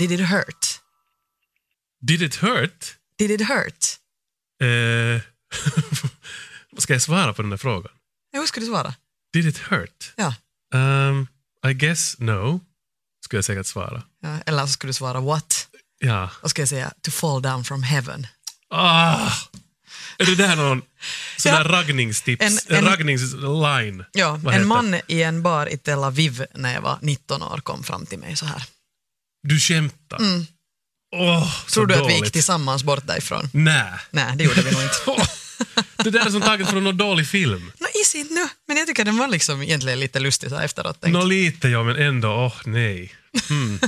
Did it hurt? Did it hurt? Did it hurt? Eh, ska jag svara på den där frågan? Hur ska du svara? Did it hurt? Ja. Um, I guess no, skulle jag säkert svara. ja. Eller så ska du svara what? Ja. Och ska jag säga to fall down from heaven. Ah, är det där någon sån Ja. raggningstips? En- En, raggningsline? Ja, en man i en bar i Tel Aviv när jag var 19 år kom fram till mig så här. Du skämtar? Åh, så Tror du att vi dåligt. gick tillsammans bort därifrån? Nej. Nej, det gjorde vi nog inte. Det där är som taget från någon dålig film. Nå, is it nu? Men jag tycker den var liksom egentligen lite lustig så här efteråt. Tänkt. Nå lite ja, men ändå, åh nej. Mm.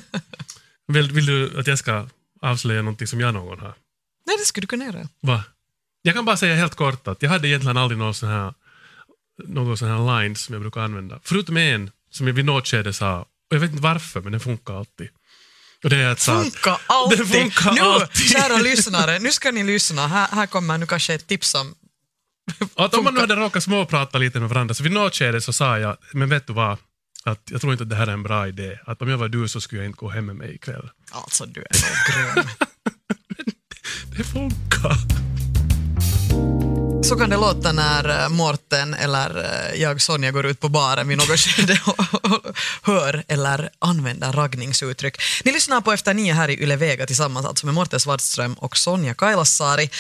Vill, vill du att jag ska avslöja någonting som jag någon gång har? Nej, det skulle du kunna göra. Va? Jag kan bara säga helt kort att jag hade egentligen aldrig någon sån här, någon sån här lines som jag brukar använda. Förutom en som jag vid något skede sa, och jag vet inte varför, men den funkar alltid. Och det är att sa att- Funkar alltid! Det funkar nu, alltid. kära lyssnare, nu ska ni lyssna. Här, här kommer nu kanske ett tips som... Att om man nu hade råkat småprata lite med varandra, så vid något skede så sa jag, men vet du vad? Att jag tror inte att det här är en bra idé. Att om jag var du så skulle jag inte gå hem med mig ikväll. Alltså, du är nog grym. Det funkar. Så kan det låta när Morten Mårten eller eh, jag Sonja går ut på baren vid något skede och hör eller använder raggningsuttryck. Ni lyssnar på Efter nio här i Yle Vega tillsammans alltså med Mårten Svartström och Sonja Kailasari.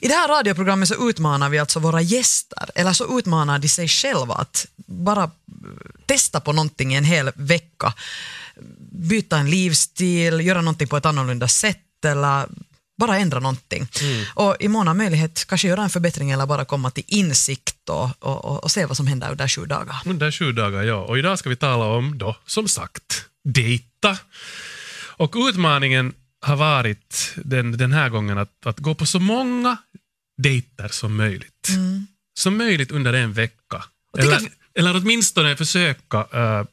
I det här radioprogrammet så utmanar vi alltså våra gäster, eller så utmanar de sig själva att bara eh, testa på någonting i en hel vecka. Byta en livsstil, göra någonting på ett annorlunda sätt eller bara ändra någonting. Och i mån av möjlighet kanske göra en förbättring eller bara komma till insikt och, och, och, se vad som händer under sju dagar. Under sju dagar, ja. Och idag ska vi tala om, då, som sagt, dejta. Och utmaningen har varit den, den här gången att, att gå på så många dejter som möjligt. Som möjligt under en vecka. Eller, att eller åtminstone försöka, uh,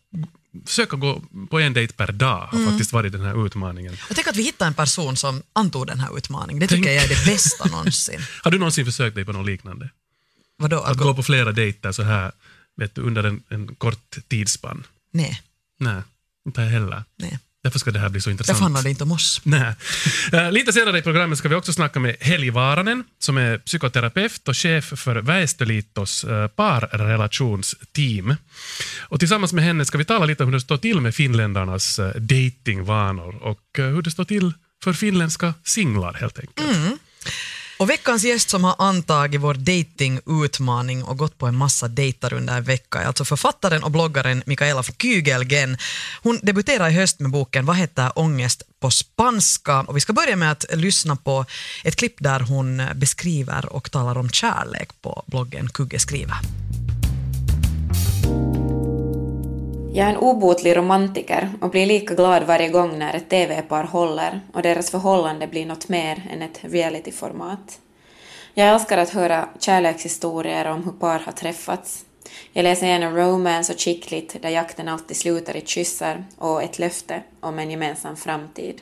försöka gå på en dejt per dag har faktiskt varit den här utmaningen. Jag tänker att vi hittar en person som antog den här utmaningen. Det Tänk- tycker jag är det bästa någonsin. Har du någonsin försökt dig på något liknande? Vadå? Att gå på flera dejter så här vet du, under en, en kort tidsspann? Nej, Nej, inte heller. nej. Därför ska det här bli så intressant. Därför handlar det inte om oss. Nej. Eh, Lite senare i programmet ska vi också snacka med Heli Vaaranen som är psykoterapeut och chef för Väestöliitos eh, parrelationsteam. Och tillsammans med henne ska vi tala lite om hur det står till med finländarnas eh, datingvanor och hur det står till för finländska singlar helt enkelt. Och veckans gäst som har antagit vår datingutmaning och gått på en massa dejter under en vecka är alltså författaren och bloggaren Mikaela Kygelgen. Hon debuterar i höst med boken Vad heter ångest på spanska? Och vi ska börja med att lyssna på ett klipp där hon beskriver och talar om kärlek på bloggen Kugge skriver. Jag är en obotlig romantiker och blir lika glad varje gång när ett TV-par håller och deras förhållande blir något mer än ett realityformat. Jag älskar att höra kärlekshistorier om hur par har träffats. Jag läser gärna romance och chicklit där jakten alltid slutar i kyssar och ett löfte om en gemensam framtid.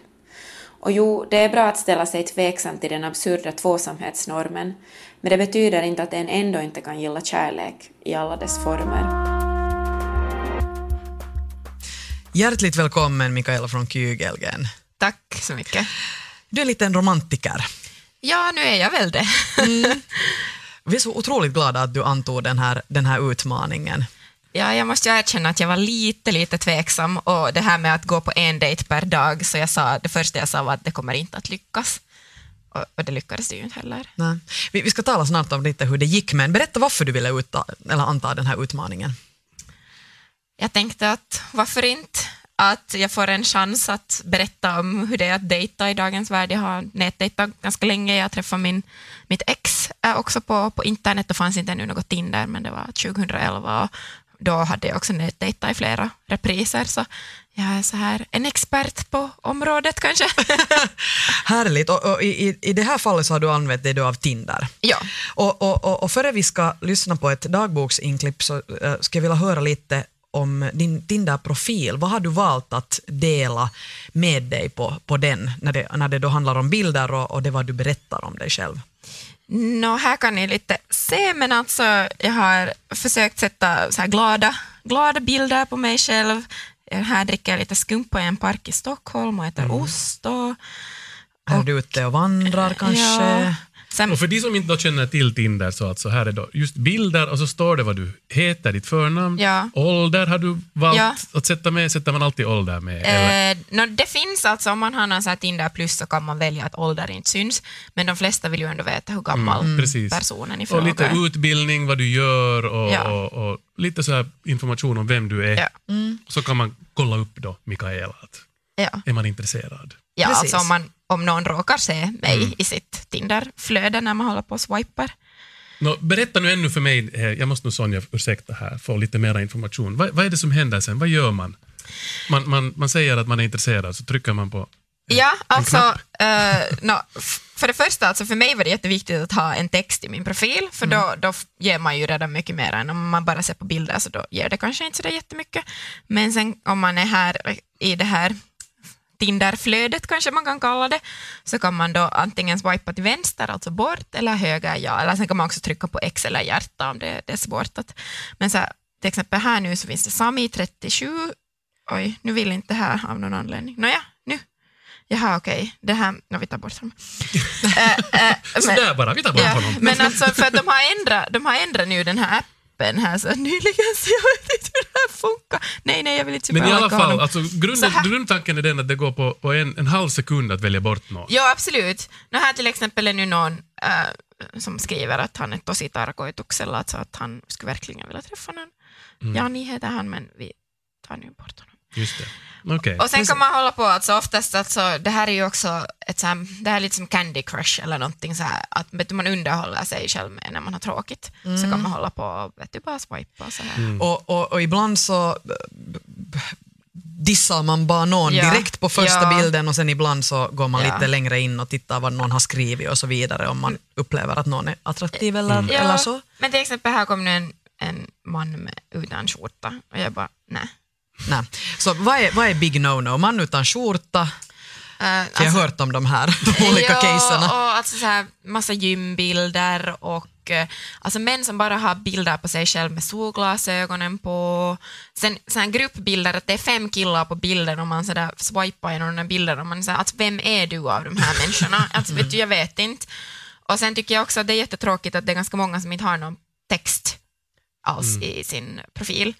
Och jo, det är bra att ställa sig tveksam till den absurda tvåsamhetsnormen, men det betyder inte att en ändå inte kan gilla kärlek i alla dess former. Hjärtligt välkommen Mikaela från Kygelgen. Tack så mycket. Du är lite en romantiker. Ja, nu är jag väl det. Vi är så otroligt glada att du antog den här, den här utmaningen. Ja, jag måste ju erkänna att jag var lite, lite tveksam och det här med att gå på en dejt per dag, så jag sa, det första jag sa var att det kommer inte att lyckas. Och, och det lyckades det ju inte heller. Nej. Vi, vi ska tala snart om lite hur det gick, men berätta varför du ville utta, eller anta den här utmaningen. Jag tänkte att varför inte? Att jag får en chans att berätta om hur det är att dejta i dagens värld. Jag har nätdejtat ganska länge. Jag träffade min, mitt ex äh, också på, på internet. Det fanns inte ännu något Tinder, men det var 2011 och då hade jag också nätdejtat i flera repriser. Så jag är så här en expert på området kanske. Härligt. Och, och i, i- det här fallet så har du använt dig av Tinder. ja. Och, och, och, och före vi ska lyssna på ett dagboksinklipp så äh, ska jag vilja höra lite om din Tinder-profil. Vad har du valt att dela med dig på, på den när det, när det då handlar om bilder och, och det vad du berättar om dig själv? Nå, här kan ni lite se, men alltså jag har försökt sätta så glada, glada bilder på mig själv. här dricker jag lite skumpa i en park i Stockholm och äter Mm. ost. Och, Här är du ute och vandrar kanske. ja. Sen, Och för de som inte då känner till Tinder så alltså här är då just bilder och så står det vad du heter, ditt förnamn, Ja. ålder har du valt Ja. att sätta med, sätter man alltid ålder med? eller? Eh, no, det finns alltså, om man har någon här Tinder plus så kan man välja att ålder inte syns, men de flesta vill ju ändå veta hur gammal Mm, personen i Och fråga lite är. utbildning, vad du gör och, Ja. och, och lite så här information om vem du är. Ja. Så kan man kolla upp då Mikaela, att Ja, är man intresserad? ja Precis. alltså om, man, om någon råkar se mig Mm. i sitt Tinder-flöde när man håller på och swipar. Nå, berätta nu ännu för mig, eh, jag måste nog Sonja ursäkta här, få lite mer information. Vad, vad är det som händer sen? Vad gör man? Man, man? man säger att man är intresserad, så trycker man på Ja, alltså, knapp. eh, no, för det första, alltså för mig var det jätteviktigt att ha en text i min profil, för Mm. då, ger man ju redan mycket mer än om man bara ser på bilder, så då ger det kanske inte så jättemycket. Men sen om man är här i det här Tinderflödet kanske man kan kalla det, så kan man då antingen swipa till vänster, alltså bort, eller höger, ja. Eller sen kan man också trycka på X eller hjärta om det, det är svårt. Att, men så här, till exempel här nu så finns det Sami 37, oj, nu vill inte det här av någon anledning. Nåja, nu. Jaha, okej, det här, no, vi tar bort honom. Eh, eh, men- Sådär bara, vi tar bort Ja, honom. men alltså för att de har ändrat, de har ändrat nu den här appen här så nyligen så jag vet inte hur det här funkar. Nej, nej, jag vill inte Men i alla fall, alltså, grunden, grundtanken är den att det går på, på en, en halv sekund att välja bort någon. Ja, absolut. Nu här till exempel är nu någon äh, som skriver att han är tosi tarko i Tuxella, alltså att han skulle verkligen vilja träffa någon. Mm. Jani heter han, men vi tar nu bort honom. Just det. Okej. Och sen kan man hålla på, alltså oftast, alltså, det här är ju också ett så här, det här är lite som Candy Crush eller någonting så här, att vet du, man underhåller sig själv med när man har tråkigt. Så kan man hålla på och vet du, bara swipa och så här. Mm. Och, och, och ibland så b- dissar man bara någon Ja. direkt på första Ja. bilden och sen ibland så går man Ja. lite längre in och tittar vad någon har skrivit och så vidare om man upplever att någon är attraktiv eller, Mm. eller så. Men till exempel här kom nu en, en man med, utan skjorta och jag bara, nej. Nej. Så vad är, vad är big no-no? Man utan skjorta, Uh, jag har hört om de här olika caserna. och alltså så här, massa gymbilder och eh, alltså män som bara har bilder på sig själv med solglasögonen på. Sen så här gruppbilder, att det är fem killar på bilden och man så där swipar genom den här bilden och man säger alltså, vem är du av de här människorna? Alltså, vet du, jag vet inte. Och sen tycker jag också att det är jättetråkigt att det är ganska många som inte har någon text alls i sin profil.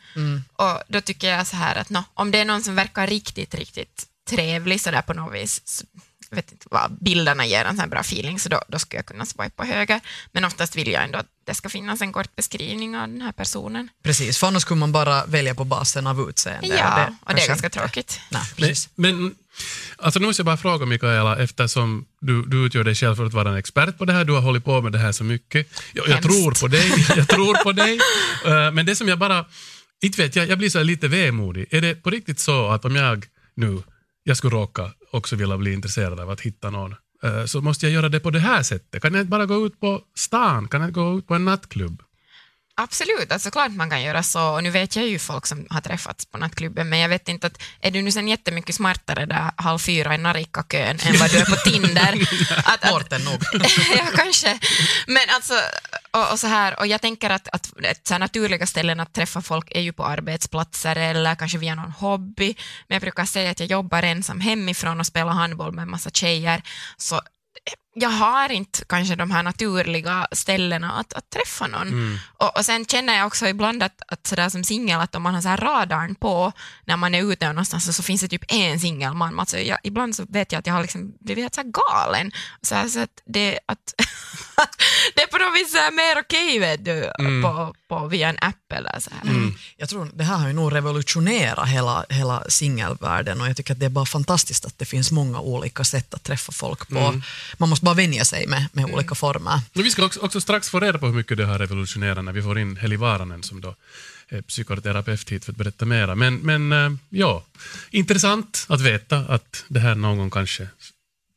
Och då tycker jag så här att no, om det är någon som verkar riktigt, riktigt trevlig sådär på något vis, vet inte vad, bilderna ger en sån här bra feeling, så då, då skulle jag kunna swipa höger. Men oftast vill jag ändå att det ska finnas en kort beskrivning av den här personen. Precis, för annars skulle man bara välja på basen av utseende. Ja, och det är kanske ganska inte- tråkigt. Nej, Men, precis. men alltså nu måste jag bara fråga Mikaela, eftersom du, du utgör dig själv för att vara en expert på det här, du har hållit på med det här så mycket. Jag, jag tror på dig, jag tror på dig. Eh, men det som jag bara, inte vet jag, jag blir så lite vemodig. Är det på riktigt så att om jag nu, jag skulle råka också vilja bli intresserad av att hitta någon, eh, så måste jag göra det på det här sättet? Kan jag inte bara gå ut på stan? Kan jag inte gå ut på en nattklubb? Absolut, alltså klart man kan göra så. Och nu vet jag ju folk som har träffats på nattklubben, men jag vet inte att är du nu sen jättemycket smartare där halv fyra i Narikkakön än vad du är på Tinder? att, att, nog. ja, kanske. Men alltså, och, och så här, och jag tänker att, att så naturliga ställen att träffa folk är ju på arbetsplatser eller kanske via någon hobby. Men jag brukar säga att jag jobbar ensam hemifrån och spelar handboll med en massa tjejer, så jag har inte kanske de här naturliga ställena att, att träffa någon. Och, och sen känner jag också ibland att, att sådär som singel, att om man har så här radarn på när man är ute någonstans så, så finns det typ en singelman. Alltså jag, ibland så vet jag att jag har liksom blivit helt så här galen. Så, här, så att det, att det är på något vis mer okej vet du, på, på, via en app eller så här. Jag tror det här har ju nog revolutionerat hela, hela singelvärlden och jag tycker att det är bara fantastiskt att det finns många olika sätt att träffa folk på. Man måste bara vänja sig med, med olika former. Men vi ska också, också strax få reda på hur mycket det har revolutionerat när vi får in Heli Varanen som då är psykoterapeut hit för att berätta mera. Men, men eh, ja, intressant att veta att det här någon gång kanske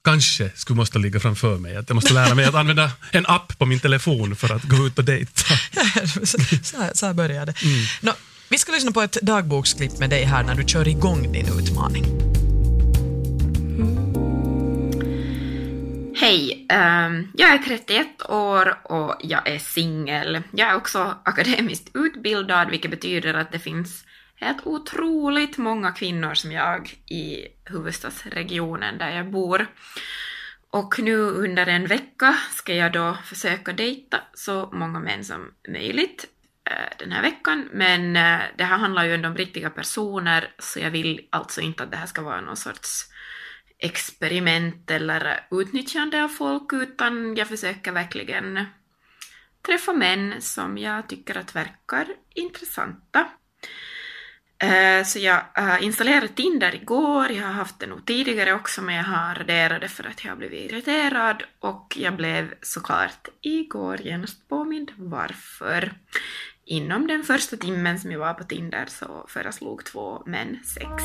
Kanske skulle måste ligga framför mig. Att jag måste lära mig att använda en app på min telefon för att gå ut och dejta. så, så, här, börjar det. Nå, vi ska lyssna på ett dagboksklipp med dig här när du kör igång din utmaning. Hej, ehm, jag är 31 år och jag är singel. Jag är också akademiskt utbildad, vilket betyder att det finns helt otroligt många kvinnor som jag i huvudstadsregionen där jag bor. Och nu under en vecka ska jag då försöka dejta så många män som möjligt eh, den här veckan, men eh, det här handlar ju ändå om riktiga personer, så jag vill alltså inte att det här ska vara någon sorts experiment eller utnyttjande av folk, utan jag försöker verkligen träffa män som jag tycker att verkar intressanta. Eh, så jag installerade Tinder igår, jag har haft det nog tidigare också, men jag har raderat det för att jag har blivit irriterad och jag blev såklart igår genast påmind varför. Inom den första timmen som jag var på Tinder så föreslog två män sex.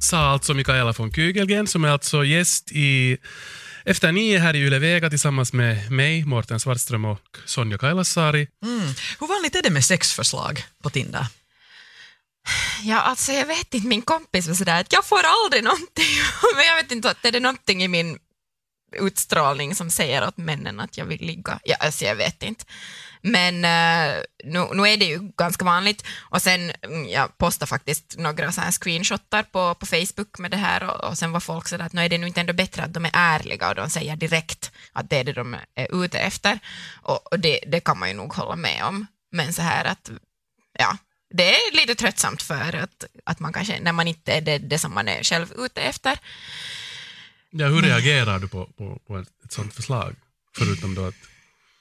Sa alltså Mikaela von Kügelgen som är alltså gäst i Efter nio här i Yle Vega tillsammans med mig, Mårten Svartström och Sonja Kailasari. Mm. Hur vanligt är det med sexförslag på Tinder? Ja, alltså jag vet inte, min kompis var sådär att jag får aldrig någonting, men jag vet inte, är det någonting i min utstrålning som säger åt männen att jag vill ligga? Ja, alltså jag vet inte. Men uh, nu, nu är det ju ganska vanligt och sen mm, jag postade faktiskt några så här screenshotar på, på Facebook med det här och, och sen var folk sådär att nu är det nu inte ändå bättre att de är ärliga och de säger direkt att det är det de är ute efter och, och det, det kan man ju nog hålla med om. Men så här att, ja, det är lite tröttsamt för att, att man kanske, när man inte är det, det som man är själv ute efter. Ja, hur reagerar du på, på, på ett, ett sånt förslag? Förutom då att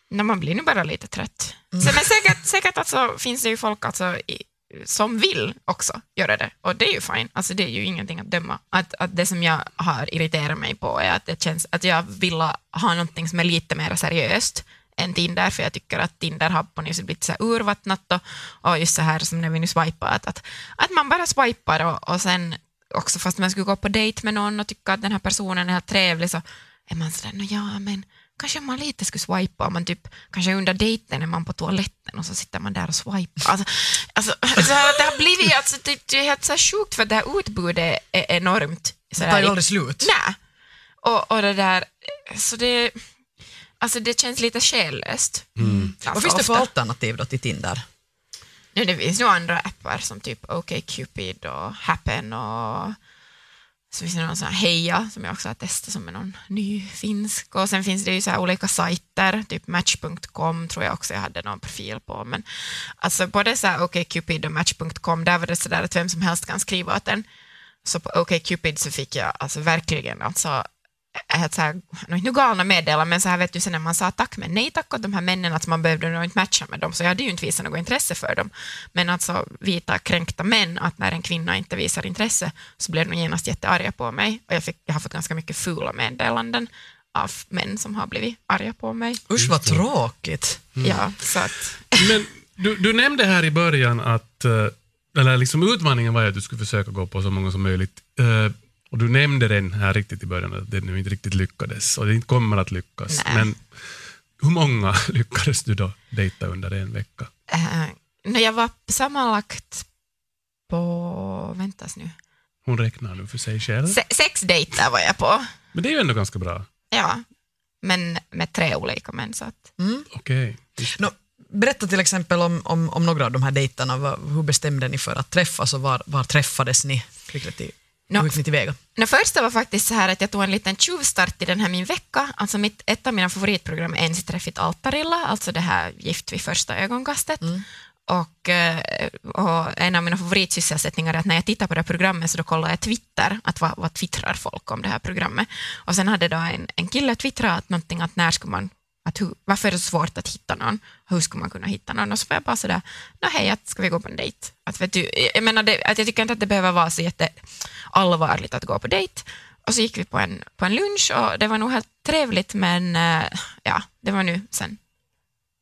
när man blir nu bara lite trött. Så, men säkert, säkert alltså, finns det ju folk alltså, i, som vill också göra det och det är ju fine, alltså, det är ju ingenting att döma. Att, att det som jag har irriterat mig på är att det känns att jag vill ha någonting som är lite mer seriöst än Tinder, för jag tycker att Tinder har på sätt blivit så här urvattnat och, och just så här som när vi nu swipar, att, att, att man bara swipar och, och sen också fast man skulle gå på dejt med någon och tycka att den här personen är trevlig så är man sådär, ja men kanske man lite skulle swipa, man typ, kanske under dejten är man på toaletten och så sitter man där och swipar. Alltså, alltså, alltså, det har blivit, alltså, det, det är helt så sjukt för det här utbudet är enormt. Så Det tar ju aldrig slut. Nej. Och, och det där, så det, alltså det känns lite själlöst. Mm. Vad finns det för alternativ då till Tinder? Nu, det finns ju andra appar som typ OkCupid och Happen och så finns det någon sån här Heja som jag också har testat som är någon ny finsk. Och sen finns det ju så här olika sajter, typ Match.com tror jag också jag hade någon profil på. Men alltså både så här OkCupid och Match.com där var det så där att vem som helst kan skriva åt en. Så på OkCupid så fick jag alltså verkligen alltså ett så här, inte galna meddelanden, men så här vet du, sen när man sa tack men nej tack åt de här männen, att man behövde nog inte matcha med dem, så jag hade ju inte visat något intresse för dem. Men alltså vita kränkta män, att när en kvinna inte visar intresse så blev de genast jättearga på mig och jag, fick, jag har fått ganska mycket fula meddelanden av män som har blivit arga på mig. Usch vad tråkigt. Ja, så att, Men du, du nämnde här i början att, eh, eller liksom utmaningen var att du skulle försöka gå på så många som möjligt. Och du nämnde den här riktigt i början, att det nu inte riktigt lyckades och det inte kommer att lyckas. Nej. Men hur många lyckades du då dejta under en vecka? äh, när jag var sammanlagt på, väntas nu, Hon räknar nu för sig själv. Se, sex dejter var jag på. Men det är ju ändå ganska bra. Ja, men med tre olika män. Så att, Okej. Nå, berätta till exempel om, om, om några av de här dejterna. Hur bestämde ni för att träffas och var, var träffades ni? Fick det till, Nå, Hur gick ni tillväga? Det första var faktiskt så här att jag tog en liten tjuvstart i den här min vecka. Alltså mitt, ett av mina favoritprogram är Ensiträffit Altarilla, alltså det här Gift vid första ögonkastet. Och, eh, och en av mina favoritsysselsättningar är att när jag tittar på det här programmet så då kollar jag Twitter, att vad, vad twittrar folk om det här programmet. Och sen hade då en, en kille twittrat någonting att när ska man att hur, varför är det så svårt att hitta någon? Hur ska man kunna hitta någon? Och så var jag bara sådär, nå hej, att ska vi gå på en dejt? Att, vet du, jag, menar det, att jag tycker inte att det behöver vara så jätte allvarligt att gå på dejt. Och så gick vi på en, på en lunch och det var nog helt trevligt men eh, ja, det var nu sen.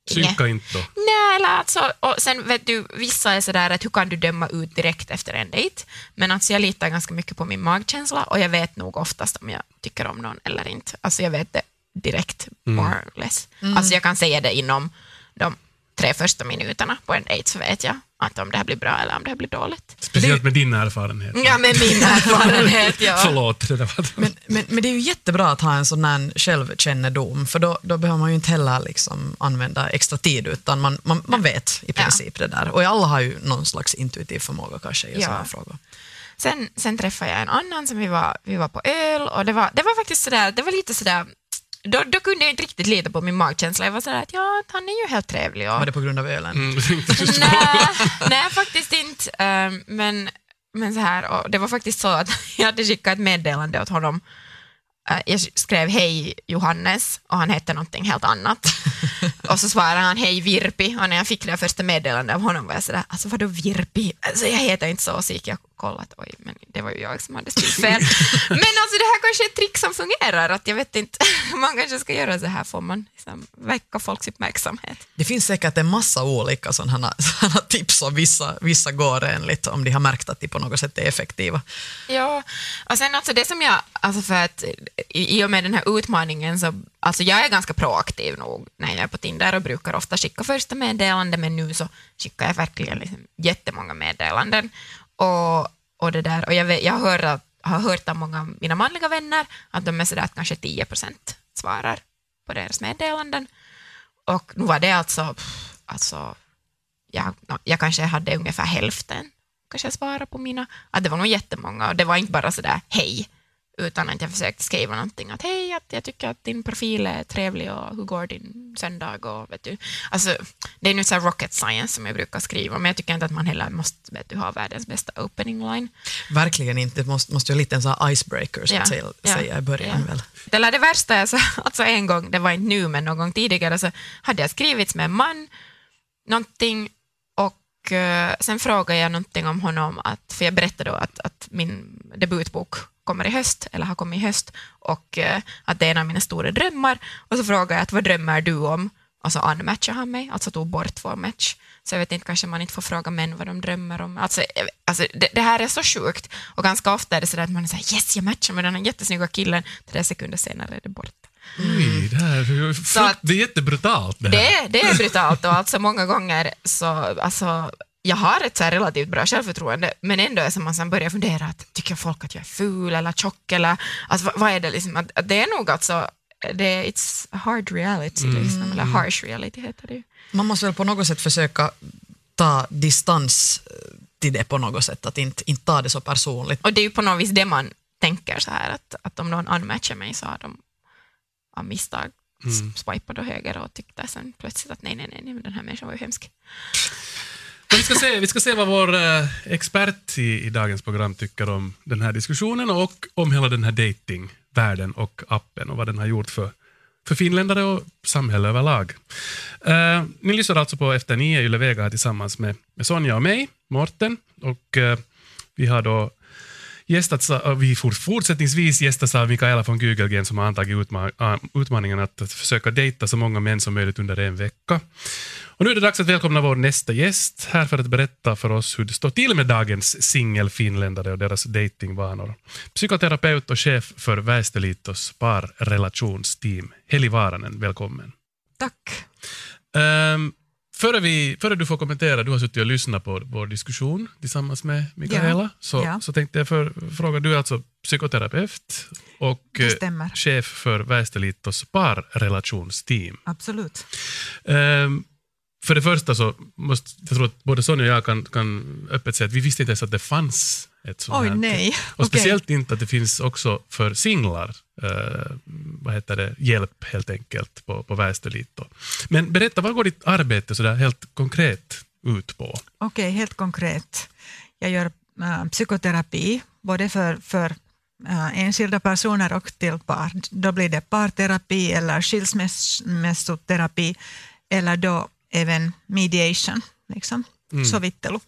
Synka inte då. Nej, eller alltså, och sen vet du, vissa är sådär att hur kan du döma ut direkt efter en dejt? Men alltså jag litar ganska mycket på min magkänsla och jag vet nog oftast om jag tycker om någon eller inte. Alltså jag vet det direkt, more or less. Alltså jag kan säga det inom de tre första minuterna på en dejt så vet jag att om det här blir bra eller om det här blir dåligt. Speciellt med din erfarenhet. Ja, med min erfarenhet, ja. Förlåt. Det var... Men, men, men det är ju jättebra att ha en sån här självkännedom, för då, då behöver man ju inte heller liksom använda extra tid, utan man, man, man vet i princip det där. Och alla har ju någon slags intuitiv förmåga kanske i Ja. sådana frågor. Sen, sen träffade jag en annan som vi var, vi var på öl och det var, det var faktiskt sådär, det var lite sådär, då, då kunde jag inte riktigt lita på min magkänsla. Jag var sådär att ja, han är ju helt trevlig. Och, Var det på grund av ölen? Mm, nej, nej, faktiskt inte. Ehm, men, men så här, och det var faktiskt så att jag hade skickat ett meddelande åt honom. Eh, jag skrev hej Johannes och han hette någonting helt annat. och så svarade han hej Virpi och när jag fick det första meddelandet av honom var jag sådär, alltså vadå Virpi? Alltså jag heter inte så, så gick jag och kollade att oj, men det var ju jag som hade skrivit fel. men alltså det här kanske är ett trick som fungerar, att jag vet inte, man kanske ska göra så här får man liksom, väcka folks uppmärksamhet. Det finns säkert en massa olika sådana, sådana tips och vissa, vissa går enligt om de har märkt att de på något sätt är effektiva. Ja, och sen alltså det som jag, alltså för att i, i och med den här utmaningen så, alltså jag är ganska proaktiv nog när jag är på Tinder och brukar ofta skicka första meddelande, men nu så skickar jag verkligen liksom jättemånga meddelanden. Och, och det där, och jag, vet, jag har, hört, att- har hört av många av mina manliga vänner att de är sådär att kanske 10 procent svarar på deras meddelanden. Och nu var det alltså, alltså jag, jag kanske hade ungefär hälften kanske svara på mina, att det var nog jättemånga och det var inte bara sådär hej, utan att jag försökte skriva någonting att hej, att jag tycker att din profil är trevlig och hur går din söndag och vet du. Alltså, det är nu så rocket science som jag brukar skriva, men jag tycker inte att man heller måste vet du, ha världens bästa opening line. Verkligen inte, måste, måste ju lite en sån icebreaker så att Ja, säga, ja, säga i början ja. väl. Det, det värsta är så, alltså en gång, det var inte nu men någon gång tidigare, så hade jag skrivits med en man, någonting och eh, sen frågade jag någonting om honom, att, för jag berättade då att, att min debutbok kommer i höst, eller har kommit i höst, och eh, att det är en av mina stora drömmar. Och så frågade jag att vad drömmer du om? Och så unmatchade han mig, alltså tog bort vår match. Så jag vet inte, kanske man inte får fråga män vad de drömmer om. Alltså, jag- alltså det, det här är så sjukt. Och ganska ofta är det så att man är såhär, yes, jag matchar med den här jättesnygga killen. Tre sekunder senare är det borta. Oj, det, här, frukt- att- det är jättebrutalt det här. Det, är- det är brutalt och alltså många gånger så, alltså, jag har ett så här relativt bra självförtroende, men ändå är man sen börjar fundera, att, tycker folk att jag är ful eller tjock eller, alltså, vad, vad är det liksom, att, att det är nog alltså, det är it's hard reality, liksom, eller harsh reality heter det ju. Man måste väl på något sätt försöka ta distans till det på något sätt, att inte, inte ta det så personligt. Och det är ju på något vis det man tänker så här, att, att om någon unmatchar mig så har de av misstag mm. swipat åt höger och tyckte sen plötsligt att nej, nej, nej, den här människan var ju hemsk. Men vi, ska se, vi ska se vad vår eh, expert i, i dagens program tycker om den här diskussionen och om hela den här datingvärlden och appen och vad den har gjort för, för finländare och samhälle överlag. Uh, ni lyssnar alltså på Efter nio Yle Vega här tillsammans med, med Sonja och mig, Morten. Och uh, vi har då gästats, av- vi får fortsättningsvis gästas av Mikaela von Gügelgen som har antagit utma äh, utmaningen att, att försöka dejta så många män som möjligt under en vecka. Och nu är det dags att välkomna vår nästa gäst här för att berätta för oss hur det står till med dagens singelfinländare och deras datingvanor. Psykoterapeut och chef för Väestöliitos parrelationsteam, Heli Vaaranen, välkommen. Tack. Um, före, vi, före du får kommentera, du har suttit och lyssnat på vår diskussion tillsammans med Mikaela, Ja, så, ja. så tänkte jag för, fråga, du är alltså psykoterapeut och eh, chef för Väestöliitos parrelationsteam. Absolut. Um, för det första så måste jag tror att både Sonja och jag kan, kan öppet säga att vi visste inte ens att det fanns ett sånt Oj, här. nej. Och speciellt inte att det finns också för singlar eh, vad heter det, hjälp helt enkelt på, på Väestölito. Men berätta, vad går ditt arbete så där helt konkret ut på? Okej, helt konkret. Jag gör äh, psykoterapi, både för, för äh, enskilda personer och till par. Då blir det parterapi eller skilsmässoterapi eller då även mediation, liksom. sovittelu.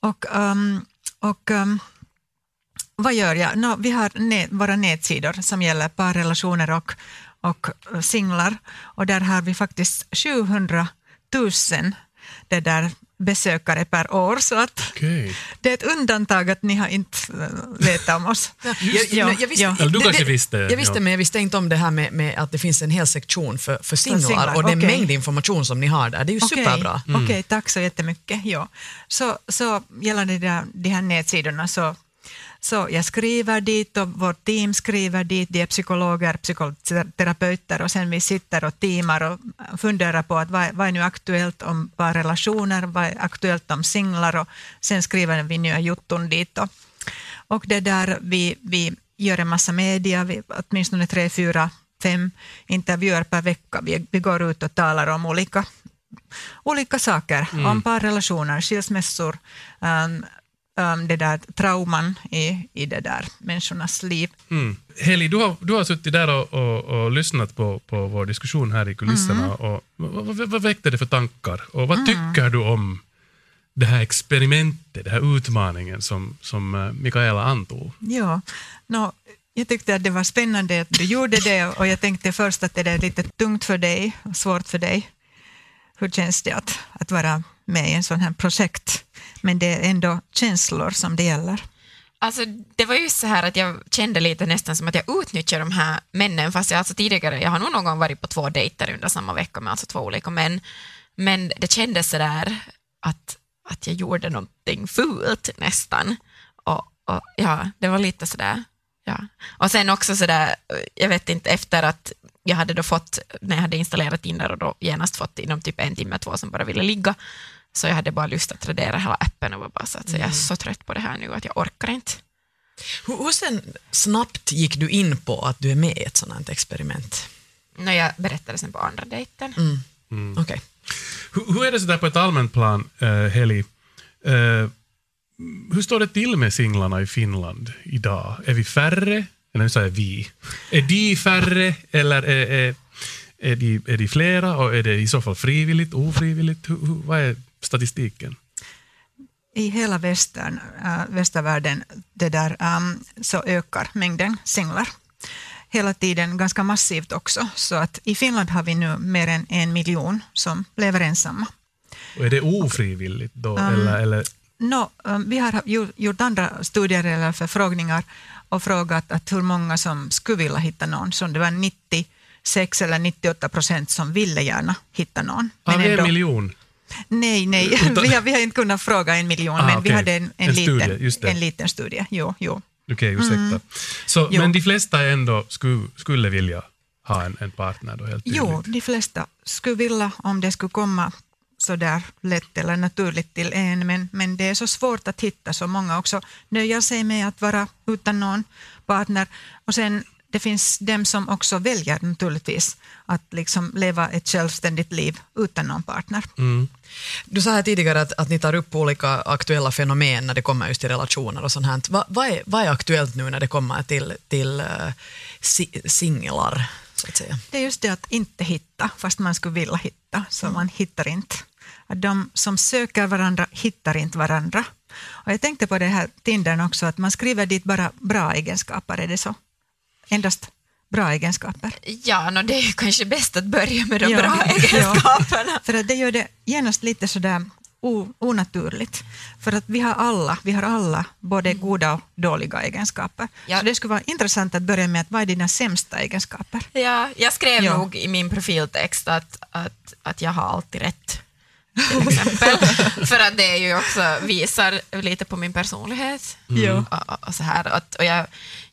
Och, ähm, och ähm, vad gör jag? Nå, vi har nät, våra nätsidor som gäller parrelationer och, och eh, singlar. Och där har vi faktiskt 700 000 det där besökare per år. Så att Okej. det är ett undantag att ni har inte vetat om oss. Jag, Ja, jag, jag visste, ja. Eller du det- kanske det- visste, Jag visste, ja. men jag visste inte om det här med, med att det finns en hel sektion för, för singlar, singlar, och det är en okej. mängd information som ni har där. Det är ju Okej, superbra. Okej, tack så jättemycket. Ja. Så, så gällande de, där- de här nätsidorna så, så jag skriver dit och vårt team skriver dit, de är psykologer, psykoterapeuter och sen vi sitter och teamar och funderar på att vad, vad är nu aktuellt om parrelationer, vad är aktuellt om singlar och sen skriver vi nya jutton dit. Och, och det där vi, vi gör en massa media, vi, åtminstone tre, fyra, fem intervjuer per vecka. Vi, vi går ut och talar om olika, olika saker, om parrelationer, skilsmässor, um, um, det där trauman i, i det där människornas liv. Mm. Heli, du har, du har suttit där och, och, och lyssnat på, på vår diskussion här i kulisserna. Mm. Och, vad, vad, vad väckte det för tankar? Och vad tycker du om det här experimentet, den här utmaningen som, som eh, Mikaela antog? Ja, no, jag tyckte att det var spännande att du gjorde det och jag tänkte först att det är lite tungt för dig, och svårt för dig. Hur känns det att, att vara med i en sån här projekt? Men det är ändå känslor som det gäller. Alltså, det var ju så här att jag kände lite nästan som att jag utnyttjar de här männen, fast jag alltså tidigare, jag har nog någon gång varit på två dejter under samma vecka med alltså två olika män, men det kändes så där att, att jag gjorde någonting fult nästan. Och, och ja, det var lite sådär, ja. Och sen också sådär, jag vet inte, efter att jag hade då fått, när jag hade installerat Tinder och då genast fått inom typ en timme, två som bara ville ligga, så jag hade bara lust att radera hela appen och var bara så att så jag är så trött på det här nu att jag orkar inte. Hur, hur sen snabbt gick du in på att du är med i ett sådant experiment? När jag berättade sen på andra dejten. Mm. Okej. Hur, hur är det så där på ett allmänt plan, eh, Heli? Eh, hur står det till med singlarna i Finland idag? Är vi färre? Eller nu säger jag vi. Är de färre eller är, är, är, de, är de flera? Och är det i så fall frivilligt, ofrivilligt? Hur, hur, vad är statistiken? I hela västern, äh, västvärlden det där, ähm, så ökar mängden singlar. Hela tiden, ganska massivt också. Så att i Finland har vi nu mer än en miljon som lever ensamma. Och är det ofrivilligt då? eller, eller, No, ähm, vi har gjort andra studier eller förfrågningar och frågat att hur många som skulle vilja hitta någon. Så det var 96 eller 98 procent som ville gärna hitta någon. av en miljon? Nej, nej. Utan- Vi, har, vi har inte kunnat fråga en miljon, Ah, men vi okej. hade en, en, En studie, liten, det. en liten studie. Jo, jo. Okej, ursäkta. Så, Mm. Jo. men de flesta ändå skulle, skulle vilja ha en, en partner då, helt tydligt? Jo, de flesta skulle vilja om det skulle komma så där lätt eller naturligt till en, men, men det är så svårt att hitta, så många också nöjer sig med att vara utan någon partner. Och sen det finns dem som också väljer naturligtvis att liksom leva ett självständigt liv utan någon partner. Mm. Du sa här tidigare att, att ni tar upp olika aktuella fenomen när det kommer just till relationer och sånt här. Va, vad, är, vad är aktuellt nu när det kommer till, till uh, si, singlar, så att säga? Det är just det att inte hitta, fast man skulle vilja hitta, så man hittar inte. Att de som söker varandra hittar inte varandra. Och jag tänkte på det här Tindern också, att man skriver dit bara bra egenskaper, är det så? Endast bra egenskaper. Ja, no, det är kanske bäst att börja med de Ja, bra ja. egenskaperna. För att det gör det genast lite sådär onaturligt. För att vi har alla, vi har alla både goda och dåliga egenskaper. Ja. Så det skulle vara intressant att börja med att vad är dina sämsta egenskaper? Ja, jag skrev Ja. nog i min profiltext att, att, att jag har alltid rätt. Till exempel. För att det ju också visar lite på min personlighet. Ja. Och, och, och så här. Att, och jag,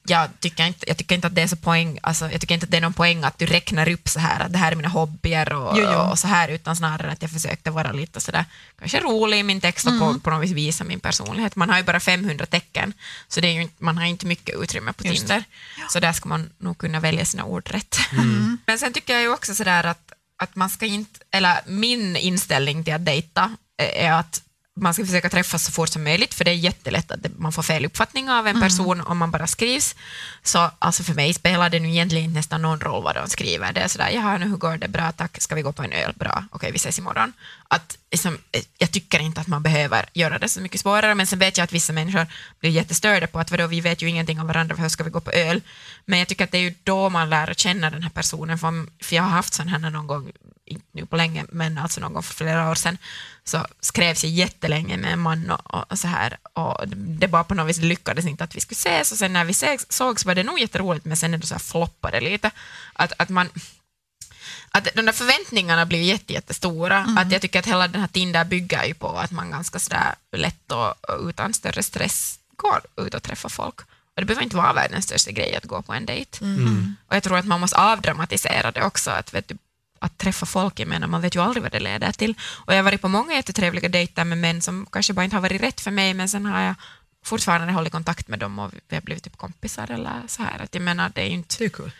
jag, tycker inte, jag tycker inte att det är så poäng, alltså, jag tycker inte att det är någon poäng att du räknar upp så här att det här är mina hobbyer och, Jo, jo. och så här, utan snarare att jag försökte vara lite sådär, kanske rolig i min text och på, på något vis visa min personlighet. Man har ju bara 500 tecken, så det är ju, man har inte mycket utrymme på Just Tinder. Så där ska man nog kunna välja sina ord rätt. Mm. Men sen tycker jag ju också sådär att, att man ska inte, eller min inställning till att dejta är att man ska försöka träffas så fort som möjligt, för det är jättelätt att man får fel uppfattning av en person om man bara skrivs. Så alltså för mig spelar det nu egentligen nästan någon roll vad de skriver. Det är sådär, jaha, nu hur går det? Bra, tack, ska vi gå på en öl? Bra, okej, vi ses imorgon. Att, liksom, eh, jag tycker inte att man behöver göra det så mycket svårare, men sen vet jag att vissa människor blir jättestörda på att vadå, vi vet ju ingenting om varandra, för hur ska vi gå på öl? Men jag tycker att det är ju då man lär känna den här personen, för, jag har haft sån här någon gång, inte nu på länge, men alltså någon gång för flera år sedan, så skrevs jag jättelänge med en man och, och så här, och det bara på något vis lyckades inte att vi skulle ses, och sen när vi sågs var det nog jätteroligt, men sen är det så här floppade lite, att, att man att de där förväntningarna blir jättestora. Mm. Att jag tycker att hela den här Tinder bygger ju på att man ganska sådär lätt och, utan större stress går ut och träffar folk. Och det behöver inte vara världens största grej att gå på en dejt. Mm. Och jag tror att man måste avdramatisera det också. Att, vet du, att träffa folk, jag menar, man vet ju aldrig vad det leder till. Och jag har varit på många jättetrevliga dejter med män som kanske bara inte har varit rätt för mig, men sen har jag fortfarande hållit kontakt med dem och vi har blivit typ kompisar eller så här. Att jag menar, det är ju inte, det är cool.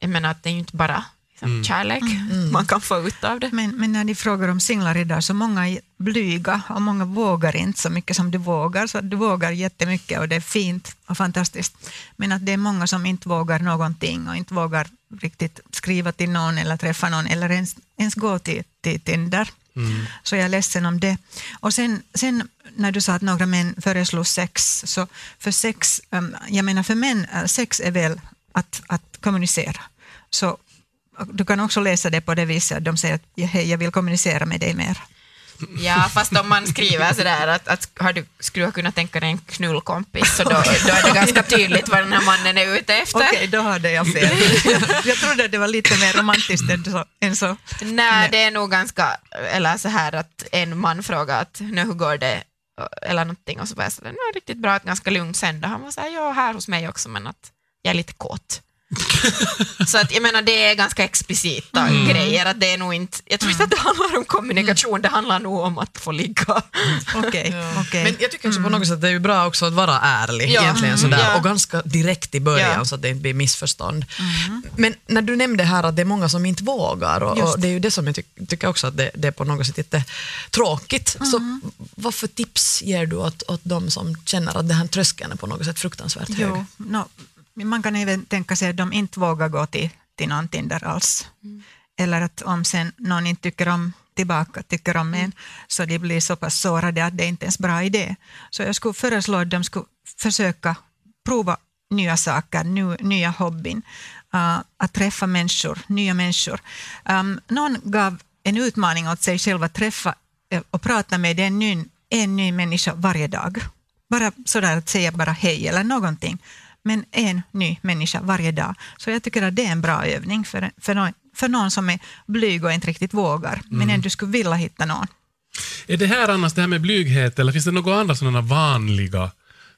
jag menar att det är inte bara mm. kärlek mm. man kan få ut av det. Men, men när de frågar om singlar idag så många är blyga och många vågar inte så mycket som du vågar. Så du vågar jättemycket och det är fint och fantastiskt. Men att det är många som inte vågar någonting och inte vågar riktigt skriva till någon eller träffa någon eller ens, ens gå till, till Tinder. Mm. Så jag är ledsen om det. Och sen, sen när du sa att några män föreslog sex, så för sex, um, jag menar för män, uh, sex är väl att, att kommunicera. Så du kan också läsa det på det viset att de säger att hej, jag vill kommunicera med dig mer. Ja, fast om man skriver sådär att, att har du, skulle du kunna tänka dig en knullkompis, så då, då är det ganska tydligt vad den här mannen är ute efter. Okej, okay, då hade jag fel. jag trodde det var lite mer romantiskt än så. Än så. Nej, det är nog ganska, eller så här att en man frågar att nu hur går det, eller någonting, och så var jag sådär, riktigt bra, att ganska lugnt sen då. Han var såhär, ja, här hos mig också, men att jag är lite kåt. Så att jag menar det är ganska explicita mm. grejer, att det är nog inte, jag tror inte att det handlar om kommunikation, mm. det handlar nog om att få ligga. Okay. Ja. okay. Men jag tycker också på något sätt att det är bra också att vara ärlig ja. egentligen sådär, ja. och ganska direkt i början ja. så att det inte blir missförstånd. Mm. Men när du nämnde här att det är många som inte vågar och, och det är ju det som jag ty tycker också att det, det, är på något sätt lite tråkigt. Så mm. vad för tips ger du åt, åt de som känner att den här tröskeln är på något sätt fruktansvärt hög? Jo, no, man kan även tänka sig att de inte vågar gå till, till någon Tinder alls. Mm. Eller att om sen någon inte tycker om tillbaka, tycker om en, mm. så de blir så pass sårade att det inte är en bra idé. Så jag skulle föreslå att de skulle försöka prova nya saker, ny, nya hobbyn, uh, att träffa människor, nya människor. Um, någon gav en utmaning åt sig själv att träffa uh, och prata med en ny, en ny människa varje dag. Bara sådär att säga bara hej eller någonting men en ny människa varje dag. Så jag tycker att det är en bra övning för, för, någon, för någon som är blyg och inte riktigt vågar, mm. men ändå skulle vilja hitta någon. Är det här annars det här med blyghet, eller finns det några andra sådana vanliga,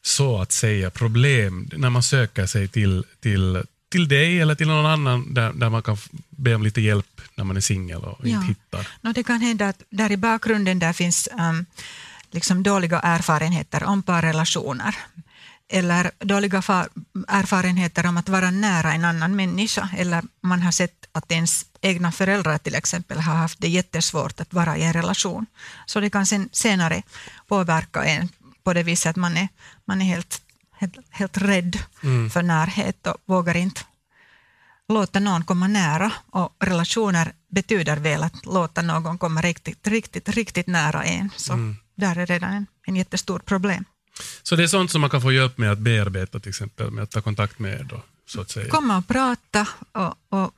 så att säga, problem när man söker sig till, till, till dig eller till någon annan där, där man kan be om lite hjälp när man är singel och ja. inte hittar? No, det kan hända att där i bakgrunden där finns um, liksom dåliga erfarenheter om parrelationer eller dåliga erfarenheter om att vara nära en annan människa eller man har sett att ens egna föräldrar till exempel har haft det jättesvårt att vara i en relation. Så det kan sen, senare påverka en på det viset att man är, man är helt, helt, helt rädd mm. för närhet och vågar inte låta någon komma nära. Och relationer betyder väl att låta någon komma riktigt, riktigt, riktigt nära en. Så mm. där är redan en, en jättestort problem. Så det är sånt som man kan få hjälp med att bearbeta, till exempel med att ta kontakt med er? Då, så att säga. Komma och prata och, och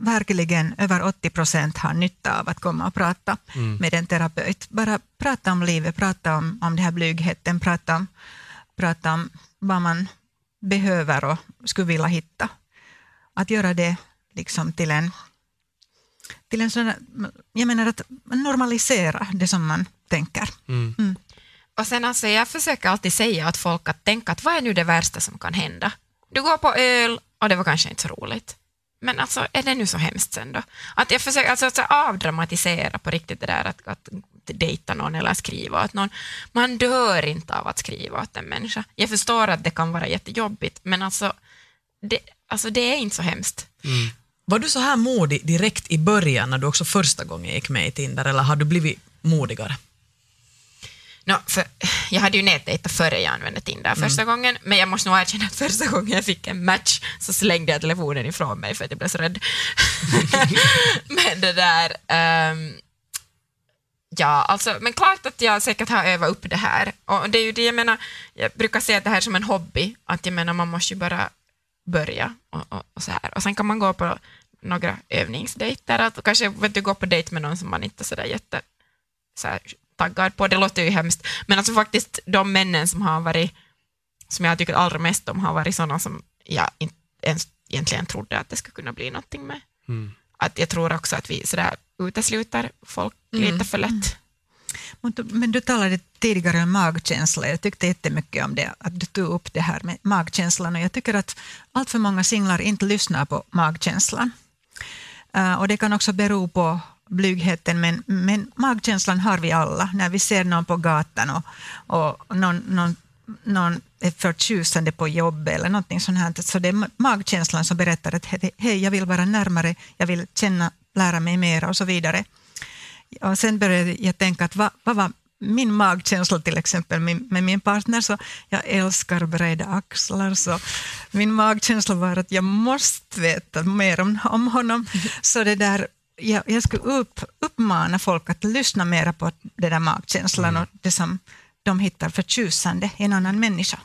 verkligen över 80 procent har nytta av att komma och prata mm. med en terapeut. Bara prata om livet, prata om, om den här blygheten, prata om, prata om vad man behöver och skulle vilja hitta. Att göra det liksom till en, till en sån, jag menar att normalisera det som man tänker. Mm. Mm. Och sen alltså, jag försöker alltid säga åt folk att tänka att vad är nu det värsta som kan hända? Du går på öl och det var kanske inte så roligt. Men alltså, är det nu så hemskt sen då? Att jag försöker alltså, att avdramatisera på riktigt det där att, att dejta någon eller skriva åt någon. Man dör inte av att skriva åt en människa. Jag förstår att det kan vara jättejobbigt, men alltså det, alltså, det är inte så hemskt. Mm. Var du så här modig direkt i början när du också första gången gick med i Tinder, eller har du blivit modigare? No, jag hade ju nätdejtat före jag använde Tinder mm. första gången, men jag måste nog erkänna att första gången jag fick en match så slängde jag telefonen ifrån mig för att jag blev så rädd. men det där... Um, Ja, alltså, men klart att jag säkert har övat upp det här. Och det är ju det jag menar, jag brukar se det här som en hobby, att jag menar man måste ju bara börja och, och, och så här. Och sen kan man gå på några övningsdejter, att kanske vet du, gå på dejt med någon som man inte är sådär jätte så här, taggad på, det låter ju hemskt, men alltså faktiskt de männen som har varit, som jag tycker allra mest om, har varit sådana som jag inte ens egentligen trodde att det skulle kunna bli någonting med. Mm. Att jag tror också att vi sådär utesluter folk lite för lätt. Men du- Men du talade tidigare om magkänsla. Jag tyckte jättemycket om det, att du tog upp det här med magkänslan. Och jag tycker att allt för många singlar inte lyssnar på magkänslan. Eh, och det kan också bero på blygheten, men, men magkänslan har vi alla. När vi ser någon på gatan och, och någon, någon, någon är förtjusande på jobbet eller någonting sånt här, så det är magkänslan som berättar att hej, jag vill vara närmare, jag vill känna, lära mig mer och så vidare. Och sen började jag tänka att vad, vad var min magkänsla till exempel med, med min partner, så jag älskar breda axlar, så min magkänsla var att jag måste veta mer om, om honom. Så det där, jag, jag skulle upp, uppmana folk att lyssna mer på det där magkänslan och det som de hittar förtjusande i en annan människa.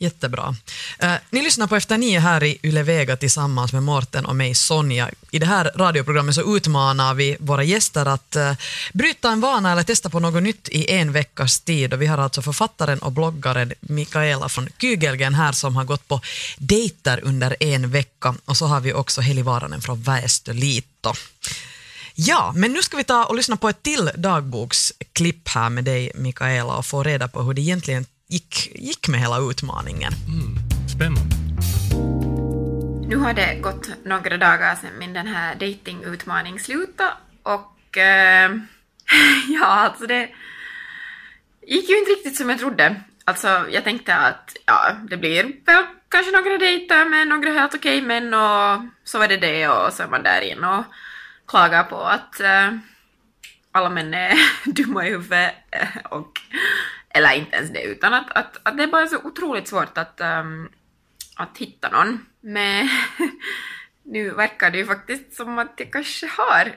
Jättebra. Eh, ni lyssnar på Efter nio här i Yle Vega tillsammans med Morten och mig Sonja. I det här radioprogrammet så utmanar vi våra gäster att eh, bryta en vana eller testa på något nytt i en veckas tid. Och vi har alltså författaren och bloggaren Mikaela från Kygelgen här som har gått på dejter under en vecka. Och så har vi också Heli Varanen från Väestölito. Ja, men nu ska vi ta och lyssna på ett till dagboksklipp här med dig Mikaela och få reda på hur det egentligen gick, gick med hela utmaningen. Spännande. Nu har det gått några dagar sedan min den här datingutmaning slutade och eh, ja, alltså det gick ju inte riktigt som jag trodde. Alltså jag tänkte att ja, det blir väl kanske några dejter med några helt okej män och så var det det och så är man där in och klagar på att eh, alla män är dumma i huvudet och eller inte ens det utan att, att, att det är bara så otroligt svårt att um, att hitta någon. Men nu verkar det ju faktiskt som att jag kanske har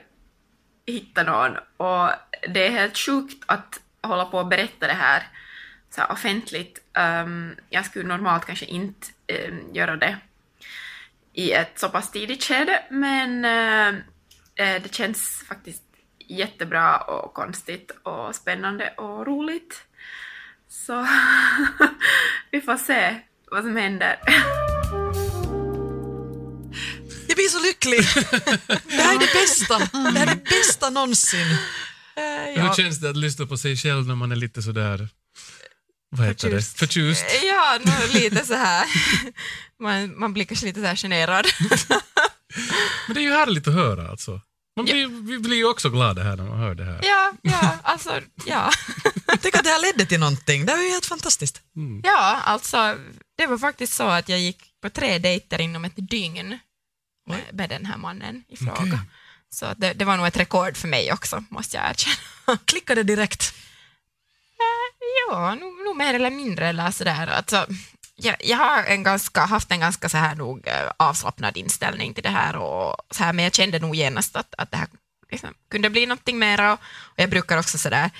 hittat någon och det är helt sjukt att hålla på och berätta det här så här offentligt. Um, jag skulle normalt kanske inte um, göra det i ett så pass tidigt skede men uh, det känns faktiskt jättebra och konstigt och spännande och roligt. Så vi får se vad som händer. Jag blir så lycklig! Det här är det bästa! Det här är det bästa någonsin. Men Hur känns det att lyssna på sig själv när man är lite sådär, vad heter Förtjust. det, förtjust? Ja, nog lite så här. Man, man blir kanske lite så här generad. Men det är ju härligt att höra alltså. Man blir, Vi blir ju också glada här när man hör det här. Ja, ja, alltså, ja. Tänk att det här ledde till någonting. Det var ju helt fantastiskt. Ja, alltså, det var faktiskt så att jag gick på tre dejter inom ett dygn med, med den här mannen i fråga. Okej. Så det, det var nog ett rekord för mig också, måste jag erkänna. Klickade direkt. Ja, nog, nog mer eller mindre eller sådär. Alltså, jag, jag har en ganska, haft en ganska så här nog eh, avslappnad inställning till det här, och så här men jag kände nog genast att, att det här liksom, kunde bli någonting mera. Och, och jag brukar också sådär,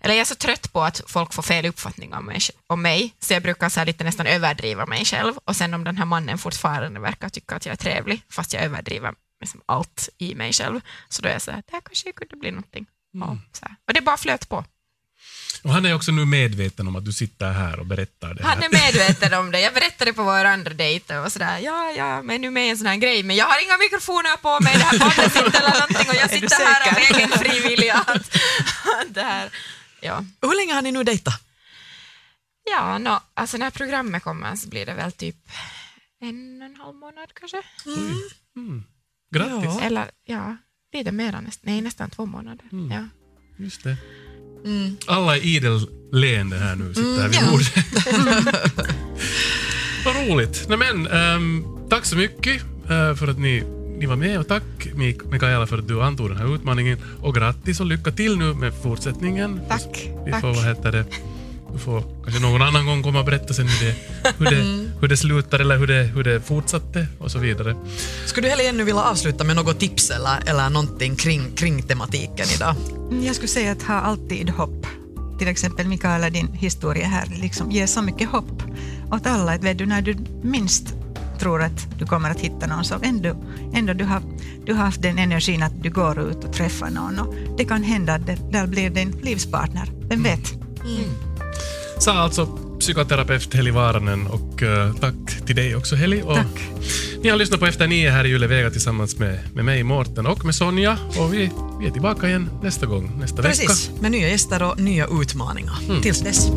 eller jag är så trött på att folk får fel uppfattning om mig, om mig så jag brukar så här lite nästan överdriva mig själv. Och sen om den här mannen fortfarande verkar tycka att jag är trevlig, fast jag överdriver liksom allt i mig själv, så då är jag så här, det här kanske kunde bli någonting. Ja, så här. Och det bara flöt på. Och han är också nu medveten om att du sitter här och berättar det här. Han är medveten om det. Jag berättade på vår andra dejt och sådär, ja, ja, men nu med i en sån här grej, men jag har inga mikrofoner på mig, det här bandet sitter eller någonting och jag sitter här av egen fri vilja. Det här, ja, Hur länge har ni nu dejtat? ja no, alltså när programmet kommer så blir det väl typ en och en halv månad kanske. Grattis! Ja. Eller ja, blir det mera nästan, nej nästan två månader. Ja. Just det. Alla är idel leende här nu, sitter här vid bordet. Vad roligt. Nej, men, ehm, tack så mycket eh, för att ni, ni var med och tack Mik- Mikaela för att du antog den här utmaningen. Och grattis och lycka till nu med fortsättningen. Tack, Vi tack. får, vad heter det, du får kanske någon annan gång komma och berätta sen hur det, hur det, hur det slutar eller hur det, hur det fortsatte och så vidare. Skulle du heller ännu vilja avsluta med något tips eller, eller någonting kring, kring tematiken idag? Jag skulle säga att ha alltid hopp. Till exempel Mikaela, din historia här liksom ger så mycket hopp åt alla. Att vet du, när du minst tror att du kommer att hitta någon så ändå, ändå du har du har haft den energin att du går ut och träffar någon och det kan hända att det där blir din livspartner. Vem vet? Sa alltså psykoterapeut Heli Vaaranen och eh, tack till dig också Heli. Och Tack. Ni har lyssnat på Efter nio här i Yle Vega tillsammans med, med mig, Mårten och med Sonja. Och vi, vi är tillbaka igen nästa gång, nästa vecka. Precis, med nya gäster och nya utmaningar. Tills dess.